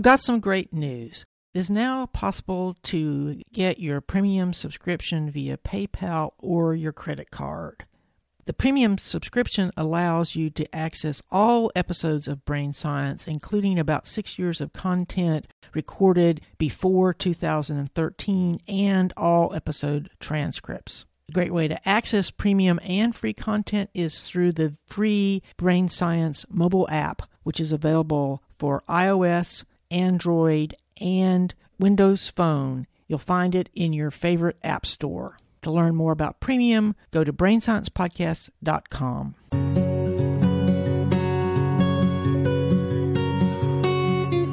I've got some great news. It is now possible to get your premium subscription via PayPal or your credit card. The premium subscription allows you to access all episodes of Brain Science, including about six years of content recorded before 2013 and all episode transcripts. A great way to access premium and free content is through the free Brain Science mobile app, which is available for iOS, Android, and Windows Phone. You'll find it in your favorite app store. To learn more about premium, go to brainsciencepodcast.com.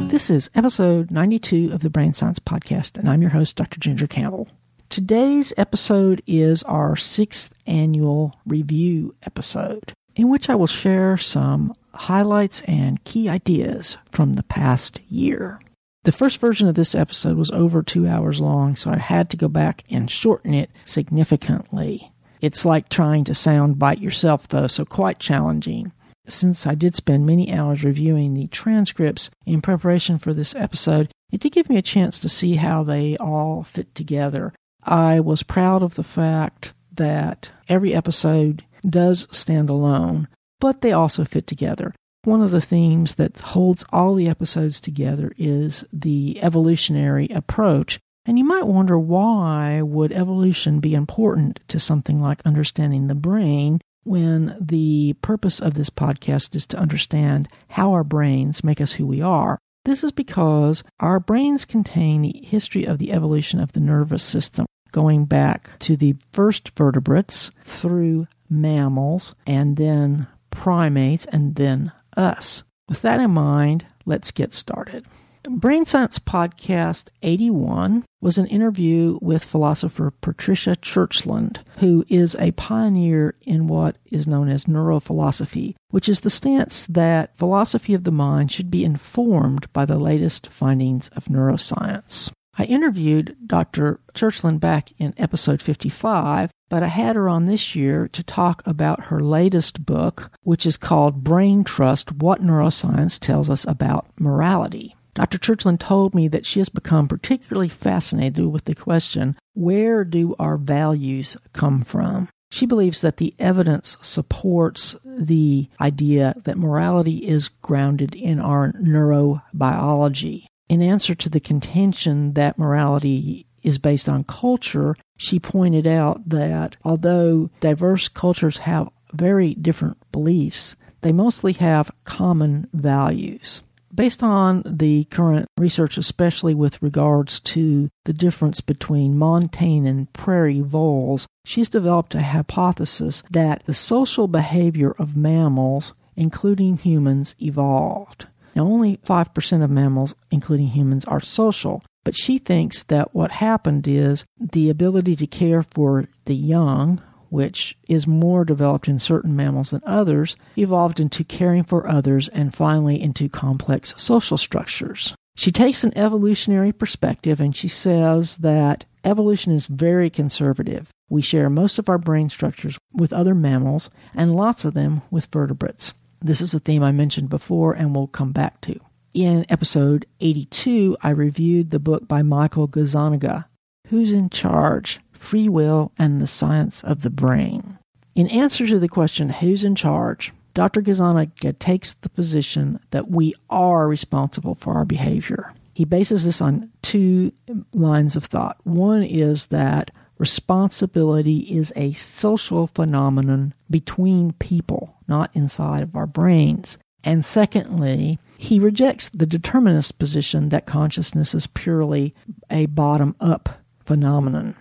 This is episode 92 of the Brain Science Podcast, and I'm your host, Dr. Ginger Campbell. Today's episode is our sixth annual review episode, in which I will share some highlights and key ideas from the past year. The first version of this episode was over two hours long, so I had to go back and shorten it significantly. It's like trying to sound bite yourself, though, so quite challenging. Since I did spend many hours reviewing the transcripts in preparation for this episode, it did give me a chance to see how they all fit together. I was proud of the fact that every episode does stand alone, but they also fit together. One of the themes that holds all the episodes together is the evolutionary approach. And you might wonder why would evolution be important to something like understanding the brain when the purpose of this podcast is to understand how our brains make us who we are. This is because our brains contain the history of the evolution of the nervous system, going back to the first vertebrates through mammals and then primates and then us. With that in mind, let's get started. Brain Science Podcast 81 was an interview with philosopher Patricia Churchland, who is a pioneer in what is known as neurophilosophy, which is the stance that philosophy of the mind should be informed by the latest findings of neuroscience. I interviewed Dr. Churchland back in episode 55, but I had her on this year to talk about her latest book, which is called Brain Trust What Neuroscience Tells Us About Morality. Dr. Churchland told me that she has become particularly fascinated with the question where do our values come from? She believes that the evidence supports the idea that morality is grounded in our neurobiology. In answer to the contention that morality is based on culture, she pointed out that although diverse cultures have very different beliefs, they mostly have common values. Based on the current research, especially with regards to the difference between montane and prairie voles, she's developed a hypothesis that the social behavior of mammals, including humans, evolved. Now, only 5% of mammals, including humans, are social, but she thinks that what happened is the ability to care for the young, which is more developed in certain mammals than others, evolved into caring for others and finally into complex social structures. She takes an evolutionary perspective and she says that evolution is very conservative. We share most of our brain structures with other mammals and lots of them with vertebrates. This is a theme I mentioned before and we'll come back to. In episode 82, I reviewed the book by Michael Gazzaniga, Who's in Charge? Free Will and the Science of the Brain. In answer to the question, Who's in charge? Dr. Gazzaniga takes the position that we are responsible for our behavior. He bases this on two lines of thought. One is that responsibility is a social phenomenon between people, not inside of our brains. And secondly, he rejects the determinist position that consciousness is purely a bottom up phenomenon.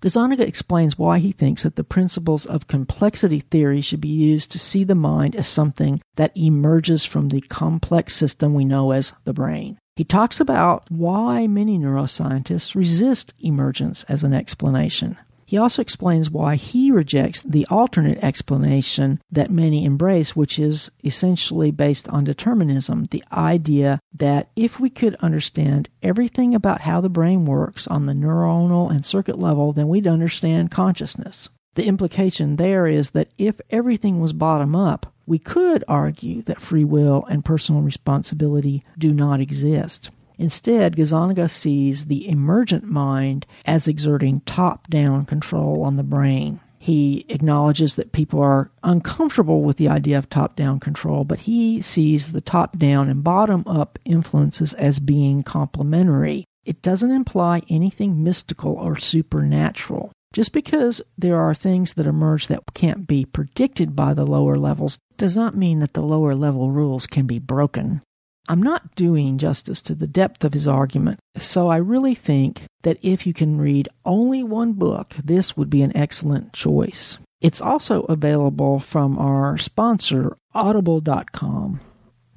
Gazzaniga explains why he thinks that the principles of complexity theory should be used to see the mind as something that emerges from the complex system we know as the brain. He talks about why many neuroscientists resist emergence as an explanation. He also explains why he rejects the alternate explanation that many embrace, which is essentially based on determinism the idea that if we could understand everything about how the brain works on the neuronal and circuit level, then we'd understand consciousness. The implication there is that if everything was bottom up, we could argue that free will and personal responsibility do not exist. Instead, Gazzaniga sees the emergent mind as exerting top down control on the brain. He acknowledges that people are uncomfortable with the idea of top down control, but he sees the top down and bottom up influences as being complementary. It doesn't imply anything mystical or supernatural. Just because there are things that emerge that can't be predicted by the lower levels does not mean that the lower level rules can be broken. I'm not doing justice to the depth of his argument, so I really think that if you can read only one book, this would be an excellent choice. It's also available from our sponsor, audible.com.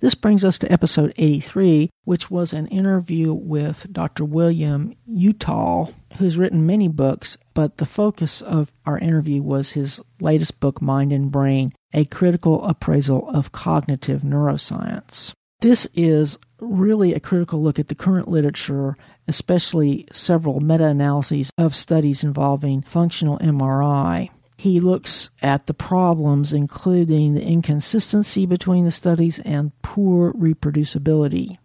This brings us to episode 83, which was an interview with Dr. William Utal, who's written many books, but the focus of our interview was his latest book, Mind and Brain A Critical Appraisal of Cognitive Neuroscience. This is really a critical look at the current literature, especially several meta analyses of studies involving functional MRI. He looks at the problems, including the inconsistency between the studies and poor reproducibility.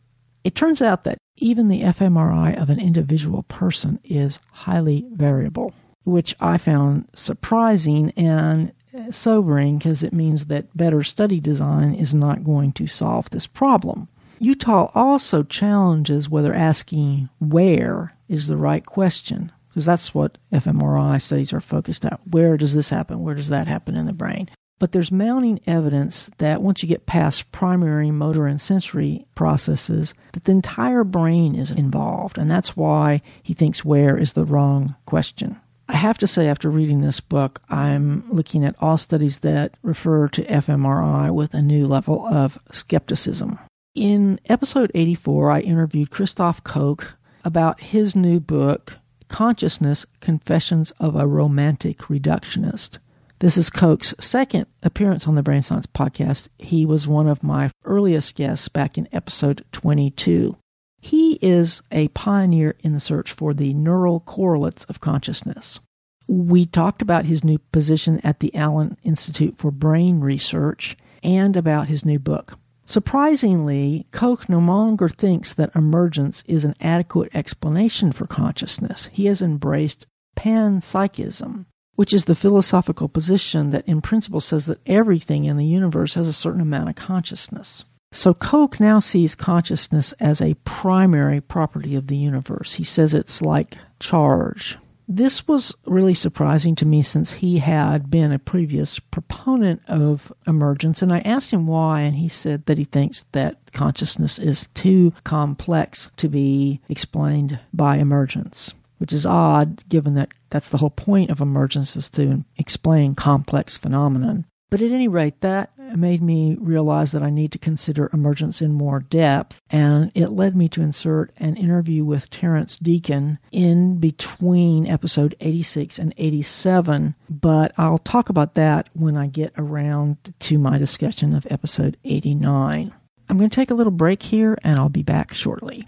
It turns out that even the fMRI of an individual person is highly variable, which I found surprising and sobering because it means that better study design is not going to solve this problem. Utal also challenges whether asking where is the right question, because that's what fMRI studies are focused at. Where does this happen? Where does that happen in the brain? But there's mounting evidence that once you get past primary motor and sensory processes, that the entire brain is involved. And that's why he thinks where is the wrong question. I have to say, after reading this book, I'm looking at all studies that refer to fMRI with a new level of skepticism. In episode 84, I interviewed Christoph Koch about his new book, Consciousness Confessions of a Romantic Reductionist. This is Koch's second appearance on the Brain Science podcast. He was one of my earliest guests back in episode 22. He is a pioneer in the search for the neural correlates of consciousness. We talked about his new position at the Allen Institute for Brain Research and about his new book. Surprisingly, Koch no longer thinks that emergence is an adequate explanation for consciousness. He has embraced panpsychism, which is the philosophical position that in principle says that everything in the universe has a certain amount of consciousness. So Koch now sees consciousness as a primary property of the universe. He says it's like charge. This was really surprising to me since he had been a previous proponent of emergence. And I asked him why, and he said that he thinks that consciousness is too complex to be explained by emergence, which is odd given that that's the whole point of emergence is to explain complex phenomenon. But at any rate, that made me realize that I need to consider emergence in more depth, and it led me to insert an interview with Terence Deacon in between episode 86 and 87, but I'll talk about that when I get around to my discussion of episode 89. I'm going to take a little break here, and I'll be back shortly.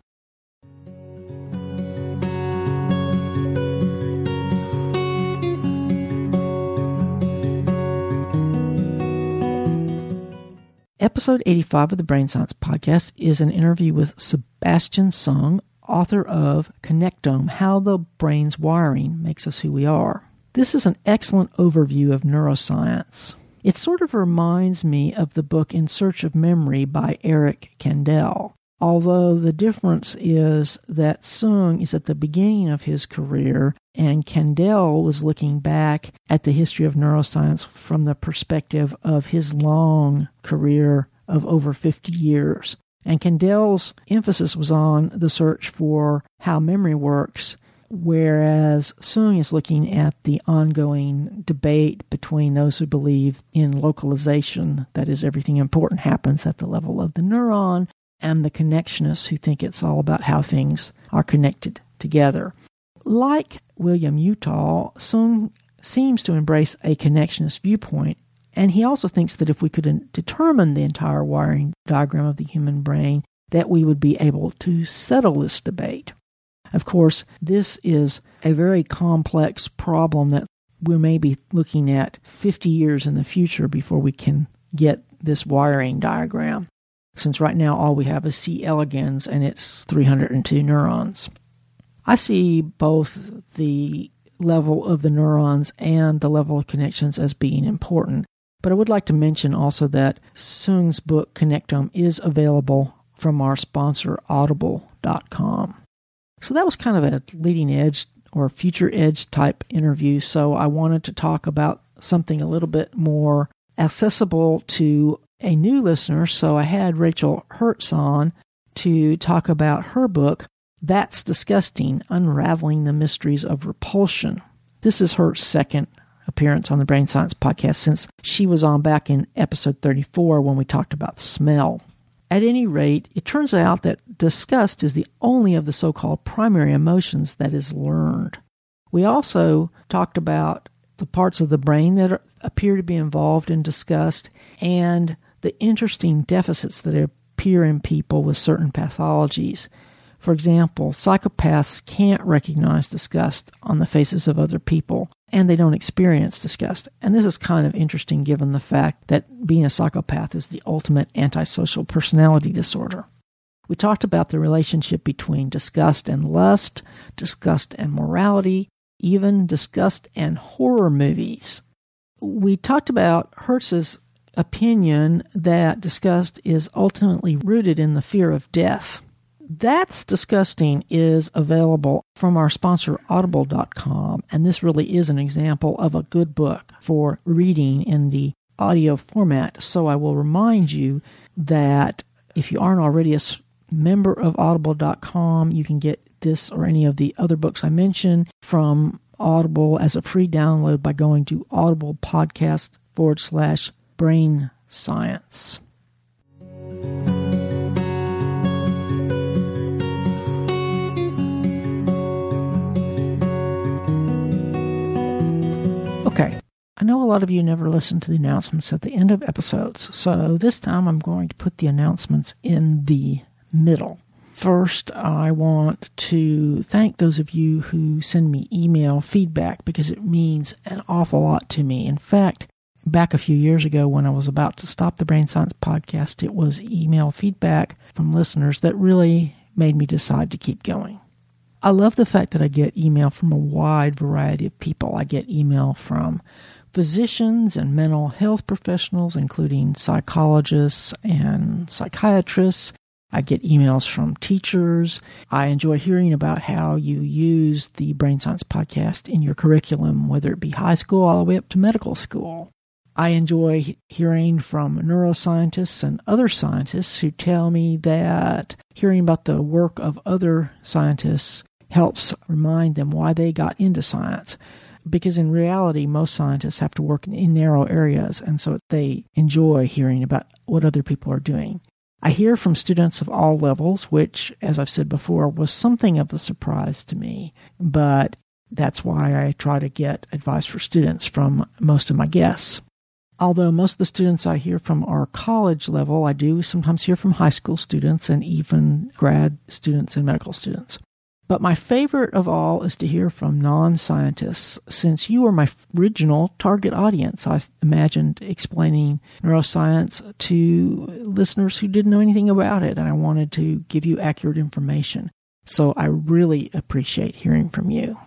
Episode 85 of the Brain Science Podcast is an interview with Sebastian Seung, author of Connectome How the Brain's Wiring Makes Us Who We Are. This is an excellent overview of neuroscience. It sort of reminds me of the book In Search of Memory by Eric Kandel. Although the difference is that Seung is at the beginning of his career and Kandel was looking back at the history of neuroscience from the perspective of his long career of over 50 years. And Kandel's emphasis was on the search for how memory works, whereas Seung is looking at the ongoing debate between those who believe in localization, that is, everything important happens at the level of the neuron, and the connectionists who think it's all about how things are connected together. Like William Utal, Seung seems to embrace a connectionist viewpoint, and he also thinks that if we could determine the entire wiring diagram of the human brain, that we would be able to settle this debate. Of course, this is a very complex problem that we may be looking at 50 years in the future before we can get this wiring diagram. Since right now all we have is C. elegans and it's 302 neurons. I see both the level of the neurons and the level of connections as being important. But I would like to mention also that Seung's book Connectome is available from our sponsor audible.com. So that was kind of a leading edge or future edge type interview. So I wanted to talk about something a little bit more accessible to a new listener. So I had Rachel Herz on to talk about her book, That's Disgusting Unraveling the Mysteries of Repulsion. This is her second appearance on the Brain Science podcast since she was on back in episode 34 when we talked about smell. At any rate, it turns out that disgust is the only of the so called primary emotions that is learned. We also talked about the parts of the brain that are, appear to be involved in disgust and the interesting deficits that appear in people with certain pathologies. For example, psychopaths can't recognize disgust on the faces of other people, and they don't experience disgust. And this is kind of interesting given the fact that being a psychopath is the ultimate antisocial personality disorder. We talked about the relationship between disgust and lust, disgust and morality, even disgust and horror movies. We talked about Herz's opinion that disgust is ultimately rooted in the fear of death. That's Disgusting is available from our sponsor audible.com and this really is an example of a good book for reading in the audio format. So I will remind you that if you aren't already a member of audible.com, you can get this or any of the other books I mentioned from Audible as a free download by going to Audible podcast forward slash brain science. Okay, I know a lot of you never listen to the announcements at the end of episodes, so this time I'm going to put the announcements in the middle. First, I want to thank those of you who send me email feedback because it means an awful lot to me. In fact, back a few years ago when I was about to stop the Brain Science podcast, it was email feedback from listeners that really made me decide to keep going. I love the fact that I get email from a wide variety of people. I get email from physicians and mental health professionals, including psychologists and psychiatrists. I get emails from teachers. I enjoy hearing about how you use the Brain Science podcast in your curriculum, whether it be high school all the way up to medical school. I enjoy hearing from neuroscientists and other scientists who tell me that hearing about the work of other scientists helps remind them why they got into science. Because in reality, most scientists have to work in narrow areas, and so they enjoy hearing about what other people are doing. I hear from students of all levels, which, as I've said before, was something of a surprise to me, but that's why I try to get advice for students from most of my guests. Although most of the students I hear from are college level, I do sometimes hear from high school students and even grad students and medical students. But my favorite of all is to hear from non scientists, since you are my original target audience. I imagined explaining neuroscience to listeners who didn't know anything about it, and I wanted to give you accurate information. So I really appreciate hearing from you.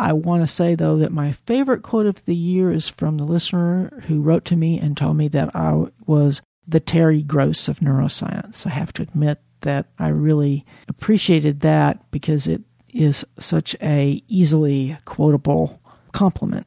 I want to say, though, that my favorite quote of the year is from the listener who wrote to me and told me that I was the Terry Gross of neuroscience. I have to admit that I really appreciated that because it is such a easily quotable compliment.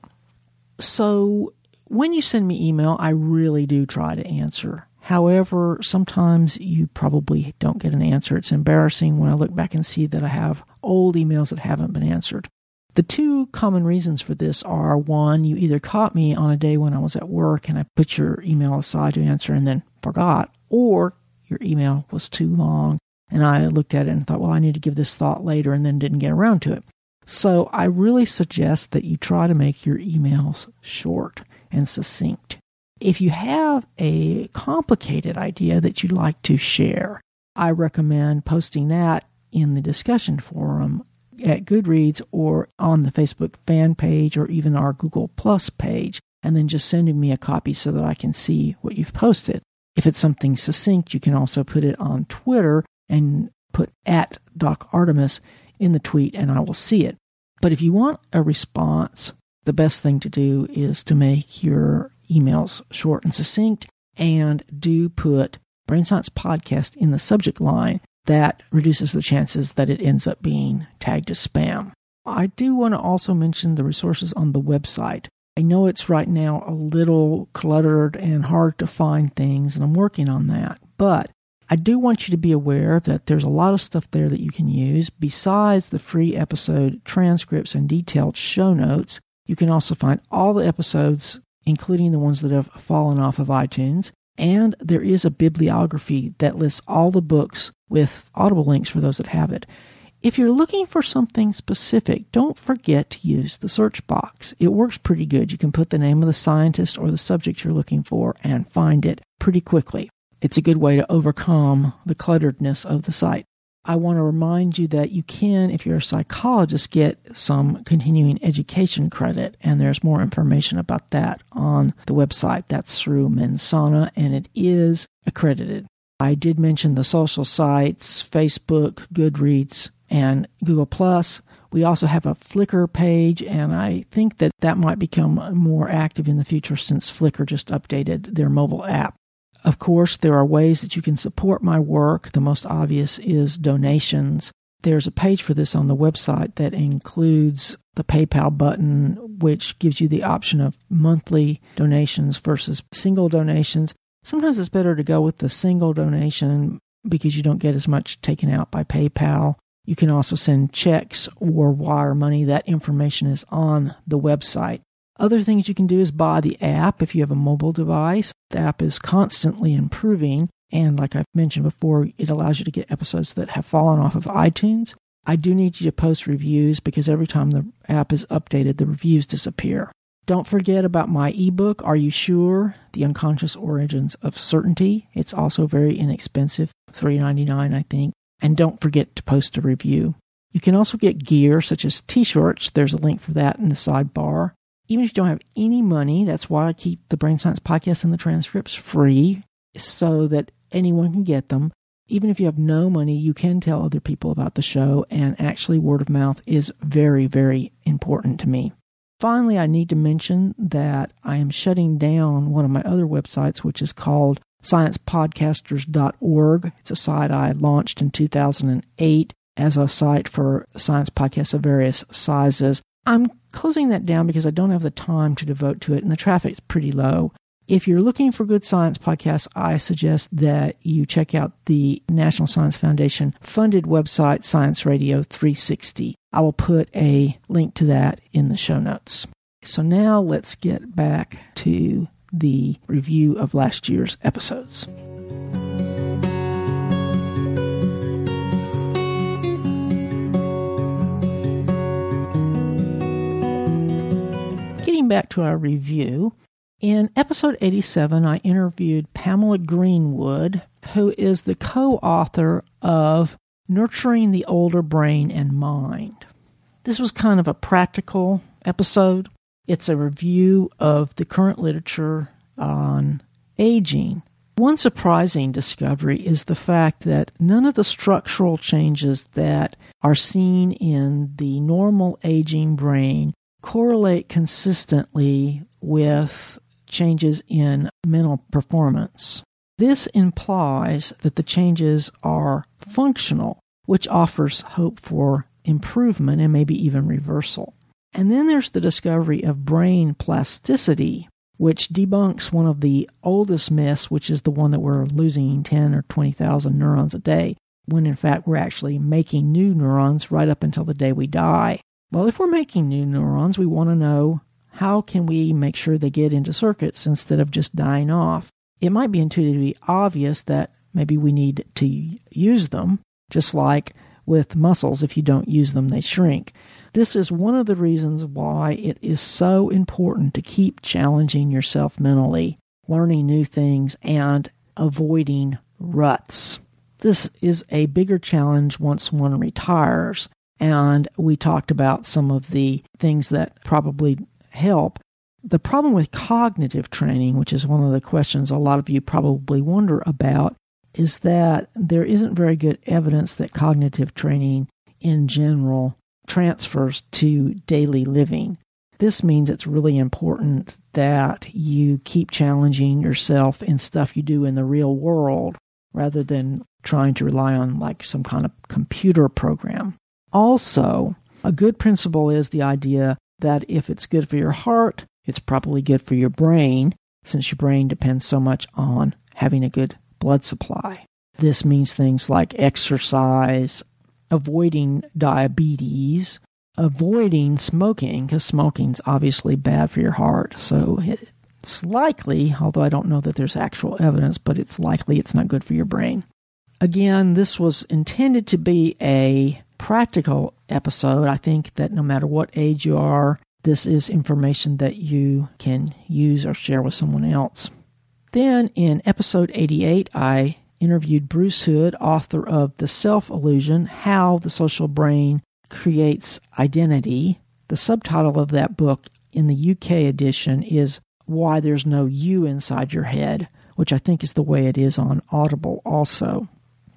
So when you send me email, I really do try to answer. However, sometimes you probably don't get an answer. It's embarrassing when I look back and see that I have old emails that haven't been answered. The two common reasons for this are one, you either caught me on a day when I was at work and I put your email aside to answer and then forgot, or your email was too long and I looked at it and thought, well, I need to give this thought later and then didn't get around to it. So I really suggest that you try to make your emails short and succinct. If you have a complicated idea that you'd like to share, I recommend posting that in the discussion forum at Goodreads or on the Facebook fan page or even our Google Plus page, and then just sending me a copy so that I can see what you've posted. If it's something succinct, you can also put it on Twitter and put at Doc Artemis in the tweet, and I will see it. But if you want a response, the best thing to do is to make your emails short and succinct and do put Brain Science Podcast in the subject line. That reduces the chances that it ends up being tagged as spam. I do want to also mention the resources on the website. I know it's right now a little cluttered and hard to find things, and I'm working on that. But I do want you to be aware that there's a lot of stuff there that you can use. Besides the free episode transcripts and detailed show notes, you can also find all the episodes, including the ones that have fallen off of iTunes. And there is a bibliography that lists all the books with audible links for those that have it. If you're looking for something specific, don't forget to use the search box. It works pretty good. You can put the name of the scientist or the subject you're looking for and find it pretty quickly. It's a good way to overcome the clutteredness of the site. I want to remind you that you can, if you're a psychologist, get some continuing education credit, and there's more information about that on the website. That's through Mensana, and it is accredited. I did mention the social sites Facebook, Goodreads, and Google Plus. We also have a Flickr page, and I think that that might become more active in the future since Flickr just updated their mobile app. Of course, there are ways that you can support my work. The most obvious is donations. There's a page for this on the website that includes the PayPal button, which gives you the option of monthly donations versus single donations. Sometimes it's better to go with the single donation because you don't get as much taken out by PayPal. You can also send checks or wire money. That information is on the website. Other things you can do is buy the app if you have a mobile device. The app is constantly improving. And like I've mentioned before, it allows you to get episodes that have fallen off of iTunes. I do need you to post reviews because every time the app is updated, the reviews disappear. Don't forget about my ebook, Are You Sure? The Unconscious Origins of Certainty. It's also very inexpensive, $3.99, I think and don't forget to post a review. You can also get gear such as t shirts. There's a link for that in the sidebar. Even if you don't have any money, that's why I keep the Brain Science Podcast and the transcripts free so that anyone can get them. Even if you have no money, you can tell other people about the show, and actually, word of mouth is very, very important to me. Finally, I need to mention that I am shutting down one of my other websites, which is called sciencepodcasters.org. It's a site I launched in 2008 as a site for science podcasts of various sizes. I'm closing that down because I don't have the time to devote to it, and the traffic's pretty low. If you're looking for good science podcasts, I suggest that you check out the National Science Foundation funded website, Science Radio 360. I will put a link to that in the show notes. So now let's get back to the review of last year's episodes. Back to our review, in episode 87, I interviewed Pamela Greenwood, who is the co author of Nurturing the Older Brain and Mind. This was kind of a practical episode. It's a review of the current literature on aging. One surprising discovery is the fact that none of the structural changes that are seen in the normal aging brain correlate consistently with changes in mental performance. This implies that the changes are functional, which offers hope for improvement and maybe even reversal. And then there's the discovery of brain plasticity, which debunks one of the oldest myths, which is the one that we're losing 10 or 20,000 neurons a day, when in fact we're actually making new neurons right up until the day we die. Well, if we're making new neurons, we want to know how can we make sure they get into circuits instead of just dying off. It might be intuitively obvious that maybe we need to use them, just like with muscles, if you don't use them, they shrink. This is one of the reasons why it is so important to keep challenging yourself mentally, learning new things, and avoiding ruts. This is a bigger challenge once one retires. And we talked about some of the things that probably help. The problem with cognitive training, which is one of the questions a lot of you probably wonder about, is that there isn't very good evidence that cognitive training in general transfers to daily living. This means it's really important that you keep challenging yourself in stuff you do in the real world rather than trying to rely on like some kind of computer program. Also, a good principle is the idea that if it's good for your heart, it's probably good for your brain, since your brain depends so much on having a good blood supply. This means things like exercise, avoiding diabetes, avoiding smoking, because smoking's obviously bad for your heart. So it's likely, although I don't know that there's actual evidence, but it's likely it's not good for your brain. Again, this was intended to be a practical episode. I think that no matter what age you are, this is information that you can use or share with someone else. Then in episode 88, I interviewed Bruce Hood, author of The Self Illusion How the Social Brain Creates Identity. The subtitle of that book in the UK edition is Why There's No You Inside Your Head, which I think is the way it is on Audible also.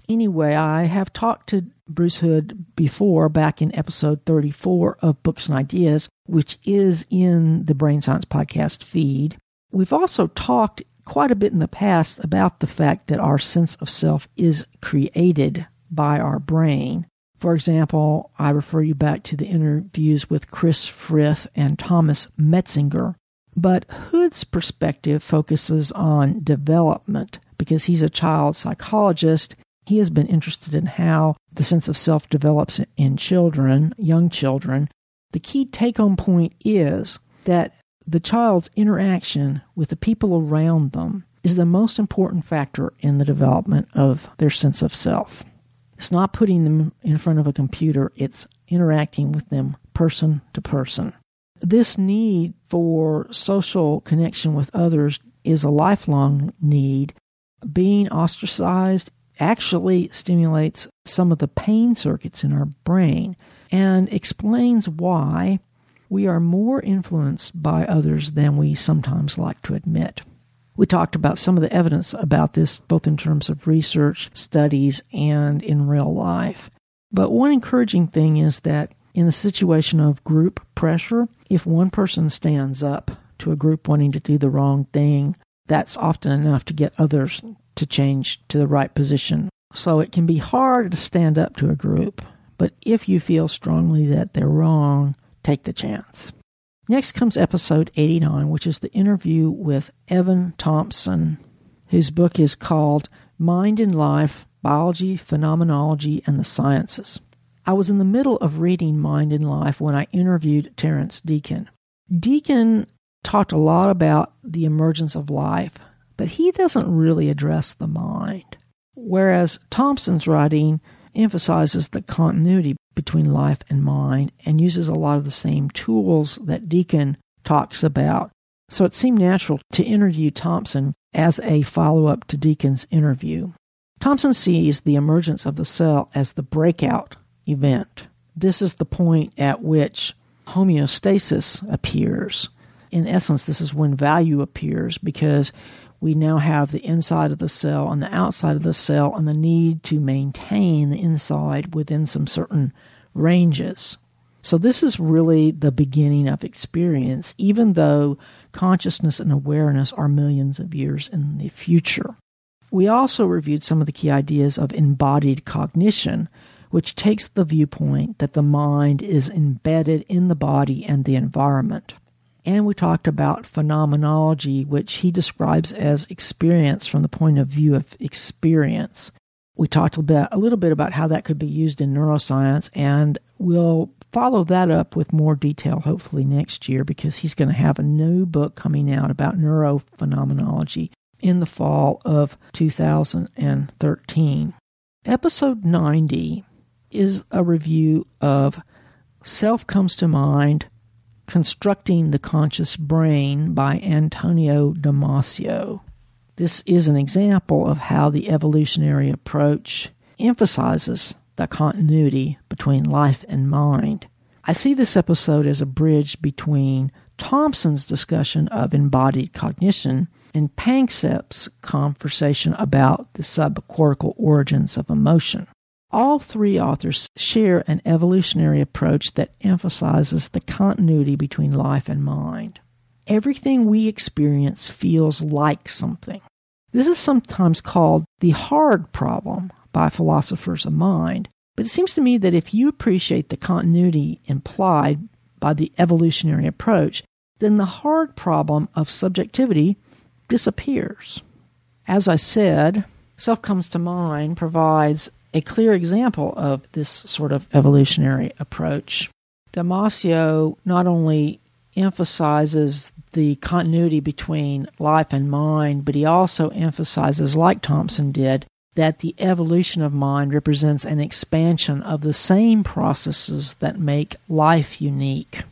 Anyway, I have talked to Bruce Hood before back in episode 34 of Books and Ideas, which is in the Brain Science Podcast feed. We've also talked quite a bit in the past about the fact that our sense of self is created by our brain. For example, I refer you back to the interviews with Chris Frith and Thomas Metzinger. But Hood's perspective focuses on development because he's a child psychologist. He has been interested in how the sense of self develops in children, young children. The key take home point is that the child's interaction with the people around them is the most important factor in the development of their sense of self. It's not putting them in front of a computer, it's interacting with them person to person. This need for social connection with others is a lifelong need. Being ostracized actually stimulates some of the pain circuits in our brain and explains why we are more influenced by others than we sometimes like to admit. We talked about some of the evidence about this, both in terms of research, studies, and in real life. But one encouraging thing is that in the situation of group pressure, if one person stands up to a group wanting to do the wrong thing, that's often enough to get others to change to the right position. So it can be hard to stand up to a group, but if you feel strongly that they're wrong, take the chance. Next comes episode 89, which is the interview with Evan Thompson, whose book is called Mind and Life Biology, Phenomenology, and the Sciences. I was in the middle of reading Mind and Life when I interviewed Terence Deacon. Deacon talked a lot about the emergence of life, but he doesn't really address the mind. Whereas Thompson's writing emphasizes the continuity between life and mind and uses a lot of the same tools that Deacon talks about. So it seemed natural to interview Thompson as a follow up to Deacon's interview. Thompson sees the emergence of the cell as the breakout event. This is the point at which homeostasis appears. In essence, this is when value appears because we now have the inside of the cell and the outside of the cell and the need to maintain the inside within some certain ranges. So, this is really the beginning of experience, even though consciousness and awareness are millions of years in the future. We also reviewed some of the key ideas of embodied cognition, which takes the viewpoint that the mind is embedded in the body and the environment. And we talked about phenomenology, which he describes as experience from the point of view of experience. We talked a, bit, a little bit about how that could be used in neuroscience, and we'll follow that up with more detail hopefully next year because he's going to have a new book coming out about neurophenomenology in the fall of 2013. Episode 90 is a review of Self Comes to Mind Constructing the Conscious Brain by Antonio Damasio. This is an example of how the evolutionary approach emphasizes the continuity between life and mind. I see this episode as a bridge between Thompson's discussion of embodied cognition and Panksepp's conversation about the subcortical origins of emotion. All three authors share an evolutionary approach that emphasizes the continuity between life and mind. Everything we experience feels like something. This is sometimes called the hard problem by philosophers of mind, but it seems to me that if you appreciate the continuity implied by the evolutionary approach, then the hard problem of subjectivity disappears. As I said, Self Comes to Mind provides a clear example of this sort of evolutionary approach. Damasio not only emphasizes the continuity between life and mind, but he also emphasizes, like Thompson did, that the evolution of mind represents an expansion of the same processes that make life unique.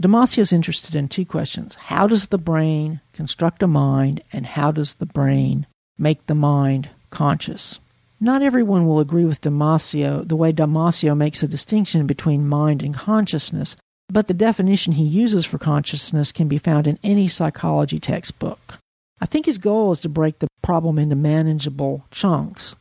Damasio is interested in two questions. How does the brain construct a mind, and how does the brain make the mind conscious? Not everyone will agree with Damasio the way Damasio makes a distinction between mind and consciousness, but the definition he uses for consciousness can be found in any psychology textbook. I think his goal is to break the problem into manageable chunks,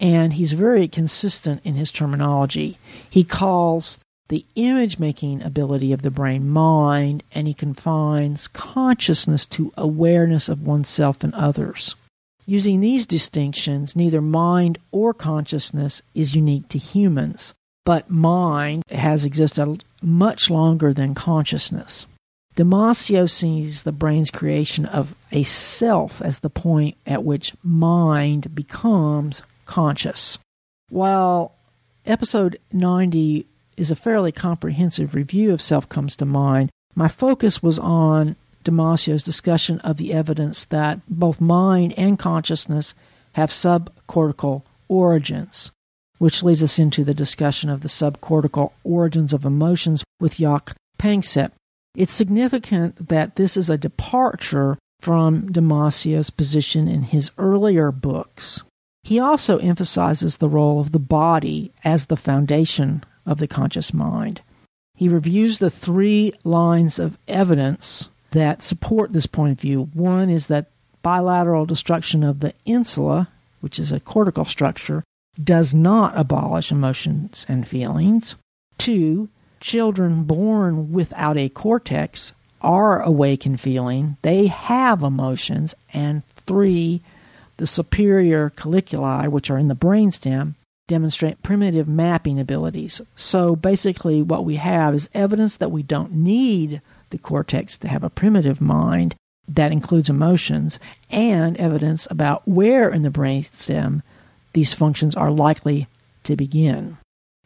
and he's very consistent in his terminology. He calls the image making ability of the brain mind, and he confines consciousness to awareness of oneself and others. Using these distinctions, neither mind or consciousness is unique to humans, but mind has existed much longer than consciousness. Damasio sees the brain's creation of a self as the point at which mind becomes conscious. While episode 90 is a fairly comprehensive review of Self Comes to Mind, my focus was on Damasio's discussion of the evidence that both mind and consciousness have subcortical origins, which leads us into the discussion of the subcortical origins of emotions with Jaak Panksepp. It's significant that this is a departure from Damasio's position in his earlier books. He also emphasizes the role of the body as the foundation of the conscious mind. He reviews the three lines of evidence that support this point of view. One is that bilateral destruction of the insula, which is a cortical structure, does not abolish emotions and feelings. Two, children born without a cortex are awake in feeling, they have emotions. And three, the superior colliculi, which are in the brainstem, demonstrate primitive mapping abilities. So basically, what we have is evidence that we don't need the cortex to have a primitive mind that includes emotions, and evidence about where in the brainstem these functions are likely to begin.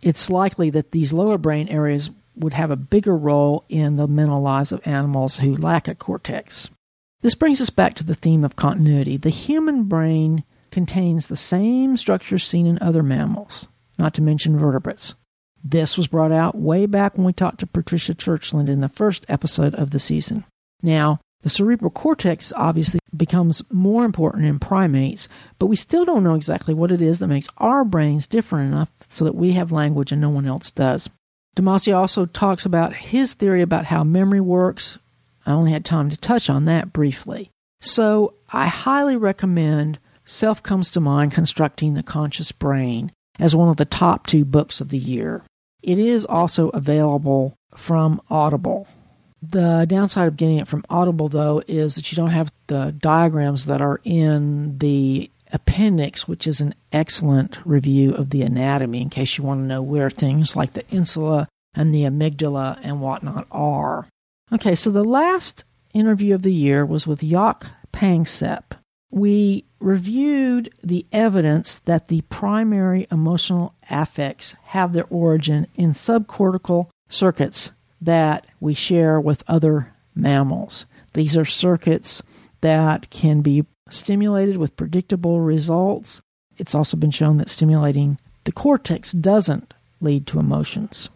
It's likely that these lower brain areas would have a bigger role in the mental lives of animals who lack a cortex. This brings us back to the theme of continuity. The human brain contains the same structures seen in other mammals, not to mention vertebrates. This was brought out way back when we talked to Patricia Churchland in the first episode of the season. Now, the cerebral cortex obviously becomes more important in primates, but we still don't know exactly what it is that makes our brains different enough so that we have language and no one else does. Damasio also talks about his theory about how memory works. I only had time to touch on that briefly. So I highly recommend Self comes to mind Constructing the Conscious Brain as one of the top two books of the year. It is also available from Audible. The downside of getting it from Audible, though, is that you don't have the diagrams that are in the appendix, which is an excellent review of the anatomy in case you want to know where things like the insula and the amygdala and whatnot are. Okay, so the last interview of the year was with Jaak Panksepp. we reviewed the evidence that the primary emotional affects have their origin in subcortical circuits that we share with other mammals. These are circuits that can be stimulated with predictable results. It's also been shown that stimulating the cortex doesn't lead to emotions.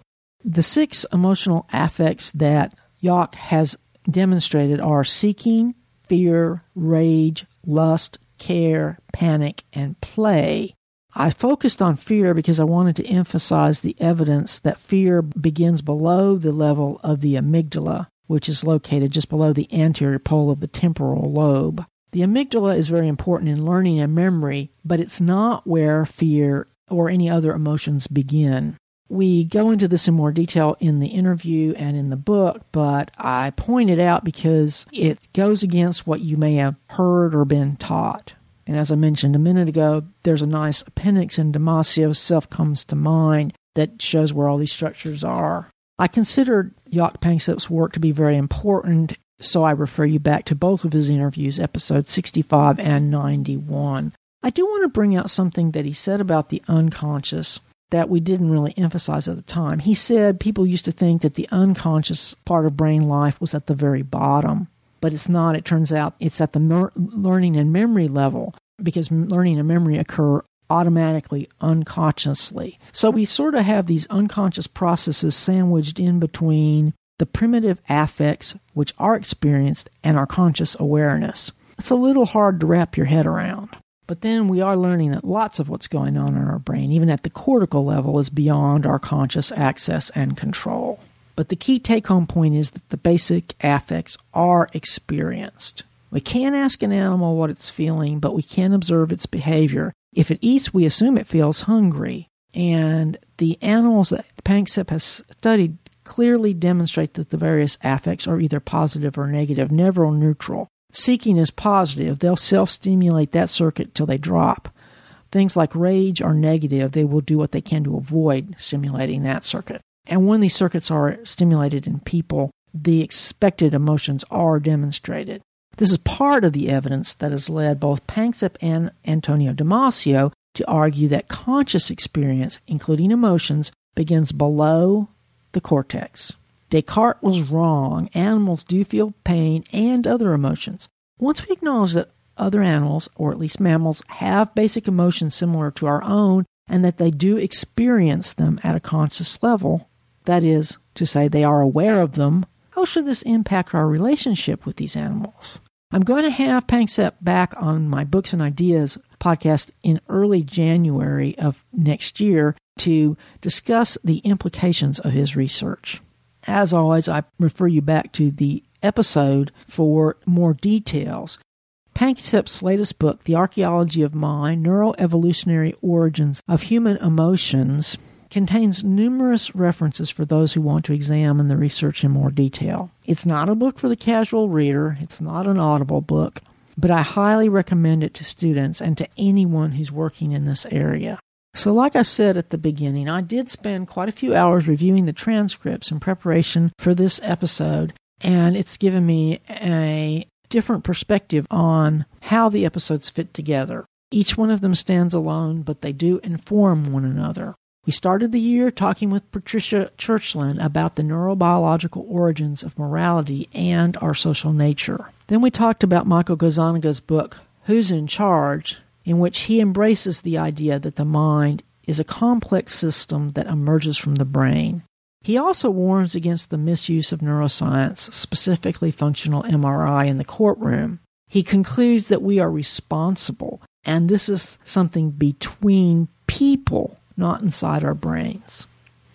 The six emotional affects that Jaak has demonstrated are seeking, fear, rage, lust, care, panic, and play. I focused on fear because I wanted to emphasize the evidence that fear begins below the level of the amygdala which is located just below the anterior pole of the temporal lobe. The amygdala is very important in learning and memory, but it's not where fear or any other emotions begin. We go into this in more detail in the interview and in the book, but I point it out because it goes against what you may have heard or been taught. And as I mentioned a minute ago, there's a nice appendix in Damasio's Self Comes to Mind that shows where all these structures are. I considered Jaak Panksepp's work to be very important, so I refer you back to both of his interviews, episodes 65 and 91. I do want to bring out something that he said about the unconscious that we didn't really emphasize at the time. He said people used to think that the unconscious part of brain life was at the very bottom, but it's not. It turns out it's at the mer- learning and memory level because learning and memory occur automatically unconsciously. So we sort of have these unconscious processes sandwiched in between the primitive affects which are experienced and our conscious awareness. It's a little hard to wrap your head around. But then we are learning that lots of what's going on in our brain, even at the cortical level, is beyond our conscious access and control. But the key take home point is that the basic affects are experienced. We can't ask an animal what it's feeling, but we can observe its behavior. If it eats, we assume it feels hungry. And the animals that Panksepp has studied clearly demonstrate that the various affects are either positive or negative, never neutral. Seeking is positive. They'll self stimulate that circuit till they drop. Things like rage are negative. They will do what they can to avoid stimulating that circuit. And when these circuits are stimulated in people, the expected emotions are demonstrated. This is part of the evidence that has led both Panksepp and Antonio Damasio to argue that conscious experience, including emotions, begins below the cortex. Descartes was wrong. Animals do feel pain and other emotions. Once we acknowledge that other animals, or at least mammals, have basic emotions similar to our own and that they do experience them at a conscious level, that is to say, they are aware of them, how should this impact our relationship with these animals? I'm going to have Panksepp back on my Books and Ideas podcast in early January of next year to discuss the implications of his research. As always, I refer you back to the episode for more details. Panksepp's latest book, The Archaeology of Mind Neuroevolutionary Origins of Human Emotions, contains numerous references for those who want to examine the research in more detail. It's not a book for the casual reader, it's not an audible book, but I highly recommend it to students and to anyone who's working in this area. So, like I said at the beginning, I did spend quite a few hours reviewing the transcripts in preparation for this episode, and it's given me a different perspective on how the episodes fit together. Each one of them stands alone, but they do inform one another. We started the year talking with Patricia Churchland about the neurobiological origins of morality and our social nature. Then we talked about Michael Gazzaniga's book, Who's in Charge, in which he embraces the idea that the mind is a complex system that emerges from the brain. He also warns against the misuse of neuroscience, specifically functional MRI, in the courtroom. He concludes that we are responsible, and this is something between people, not inside our brains.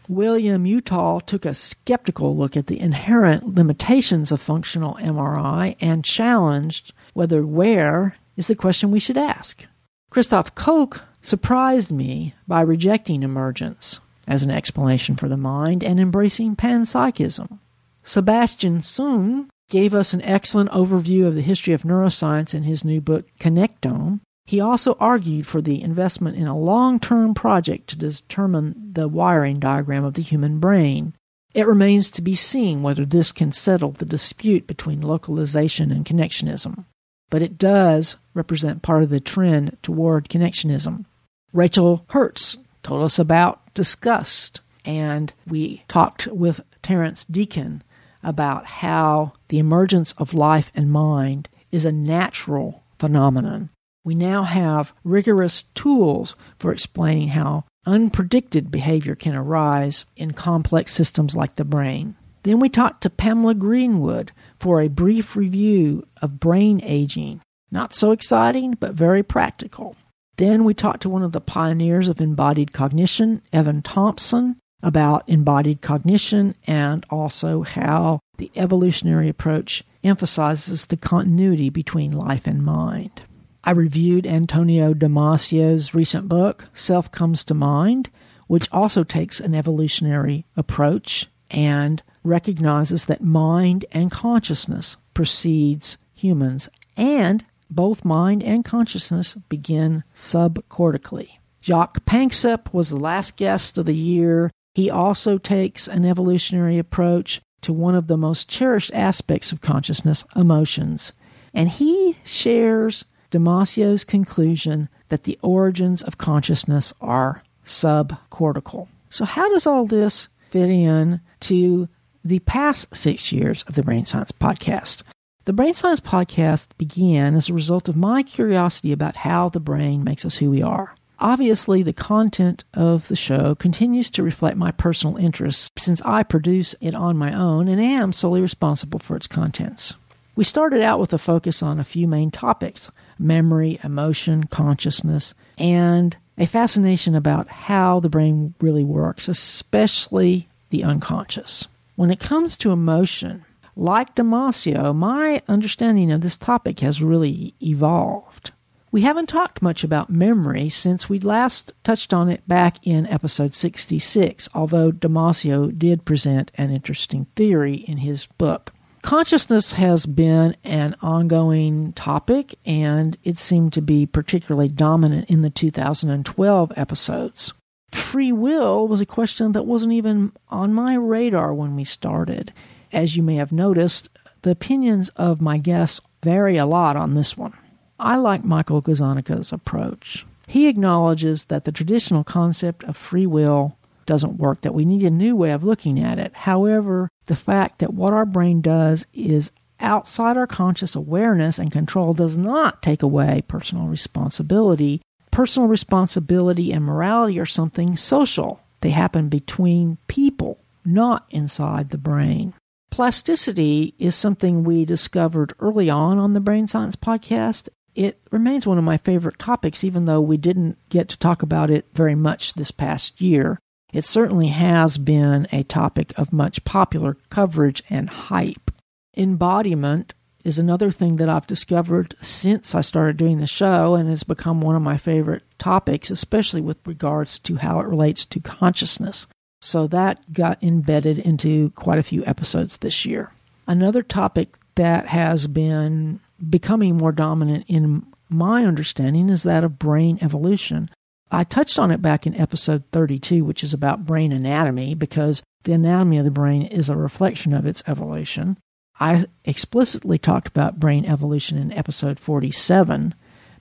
William Uttal took a skeptical look at the inherent limitations of functional MRI and challenged whether where is the question we should ask. Christoph Koch surprised me by rejecting emergence as an explanation for the mind and embracing panpsychism. Sebastian Seung gave us an excellent overview of the history of neuroscience in his new book, Connectome. He also argued for the investment in a long term project to determine the wiring diagram of the human brain. It remains to be seen whether this can settle the dispute between localization and connectionism but it does represent part of the trend toward connectionism. Rachel Herz told us about disgust, and we talked with Terence Deacon about how the emergence of life and mind is a natural phenomenon. We now have rigorous tools for explaining how unpredicted behavior can arise in complex systems like the brain. Then we talked to Pamela Greenwood for a brief review of brain aging. Not so exciting, but very practical. Then we talked to one of the pioneers of embodied cognition, Evan Thompson, about embodied cognition and also how the evolutionary approach emphasizes the continuity between life and mind. I reviewed Antonio Damasio's recent book, Self Comes to Mind, which also takes an evolutionary approach and recognizes that mind and consciousness precedes humans, and both mind and consciousness begin subcortically. Jaak Panksepp was the last guest of the year. He also takes an evolutionary approach to one of the most cherished aspects of consciousness, emotions. And he shares Damasio's conclusion that the origins of consciousness are subcortical. So, how does all this fit in to the past six years of the Brain Science Podcast? The Brain Science Podcast began as a result of my curiosity about how the brain makes us who we are. Obviously, the content of the show continues to reflect my personal interests since I produce it on my own and am solely responsible for its contents. We started out with a focus on a few main topics memory, emotion, consciousness, and a fascination about how the brain really works, especially the unconscious. When it comes to emotion, like Damasio, my understanding of this topic has really evolved. We haven't talked much about memory since we last touched on it back in episode 66, although Damasio did present an interesting theory in his book. Consciousness has been an ongoing topic, and it seemed to be particularly dominant in the 2012 episodes. Free will was a question that wasn't even on my radar when we started. As you may have noticed, the opinions of my guests vary a lot on this one. I like Michael Gazzaniga's approach. He acknowledges that the traditional concept of free will doesn't work, that we need a new way of looking at it. However, the fact that what our brain does is outside our conscious awareness and control does not take away personal responsibility. Personal responsibility and morality are something social, they happen between people, not inside the brain. Plasticity is something we discovered early on on the Brain Science podcast. It remains one of my favorite topics, even though we didn't get to talk about it very much this past year. It certainly has been a topic of much popular coverage and hype. Embodiment is another thing that I've discovered since I started doing the show and has become one of my favorite topics, especially with regards to how it relates to consciousness. So that got embedded into quite a few episodes this year. Another topic that has been becoming more dominant in my understanding is that of brain evolution. I touched on it back in episode 32, which is about brain anatomy, because the anatomy of the brain is a reflection of its evolution. I explicitly talked about brain evolution in episode 47,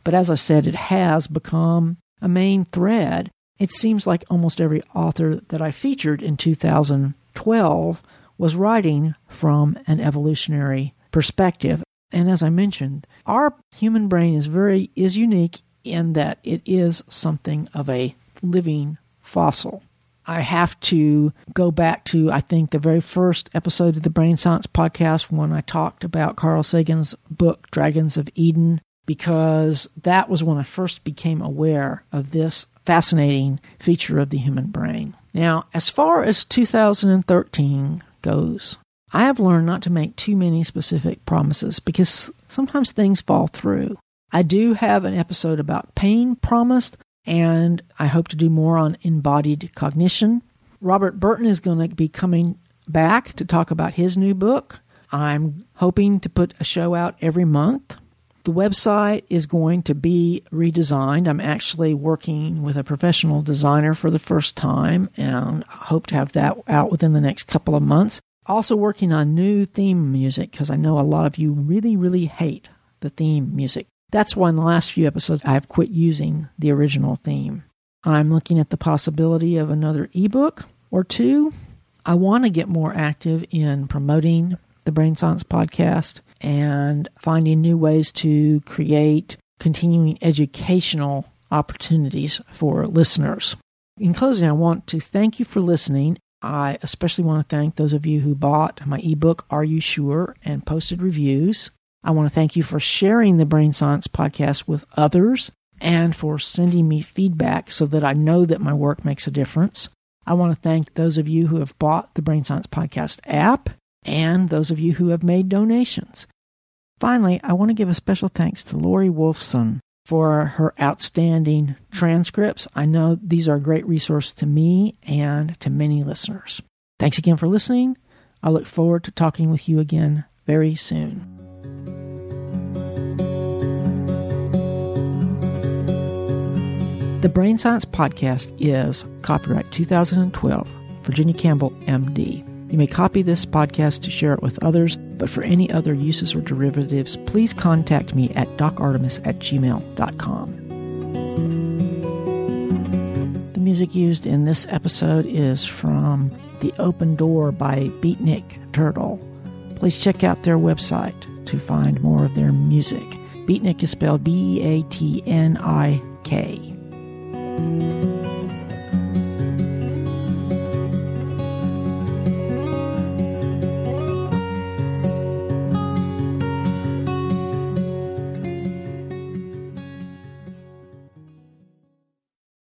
but as I said, it has become a main thread. It seems like almost every author that I featured in 2012 was writing from an evolutionary perspective. And as I mentioned, our human brain is very is unique in that it is something of a living fossil. I have to go back to, I think, the very first episode of the Brain Science podcast when I talked about Carl Sagan's book, Dragons of Eden, because that was when I first became aware of this fascinating feature of the human brain. Now, as far as 2013 goes, I have learned not to make too many specific promises because sometimes things fall through. I do have an episode about pain promised, and I hope to do more on embodied cognition. Robert Burton is going to be coming back to talk about his new book. I'm hoping to put a show out every month. The website is going to be redesigned. I'm actually working with a professional designer for the first time and I hope to have that out within the next couple of months. Also, working on new theme music because I know a lot of you really, really hate the theme music. That's why in the last few episodes I've quit using the original theme. I'm looking at the possibility of another ebook or two. I want to get more active in promoting the Brain Science podcast and finding new ways to create continuing educational opportunities for listeners. In closing, I want to thank you for listening. I especially want to thank those of you who bought my ebook, Are You Sure? and posted reviews. I want to thank you for sharing the Brain Science podcast with others and for sending me feedback so that I know that my work makes a difference. I want to thank those of you who have bought the Brain Science Podcast app. and those of you who have made donations. Finally, I want to give a special thanks to Lori Wolfson for her outstanding transcripts. I know these are a great resource to me and to many listeners. Thanks again for listening. I look forward to talking with you again very soon. The Brain Science Podcast is copyright 2012, Virginia Campbell, MD. You may copy this podcast to share it with others, but for any other uses or derivatives, please contact me at docartemis at gmail.com. The music used in this episode is from The Open Door by Beatnik Turtle. Please check out their website to find more of their music. Beatnik is spelled B E A T N I K. Música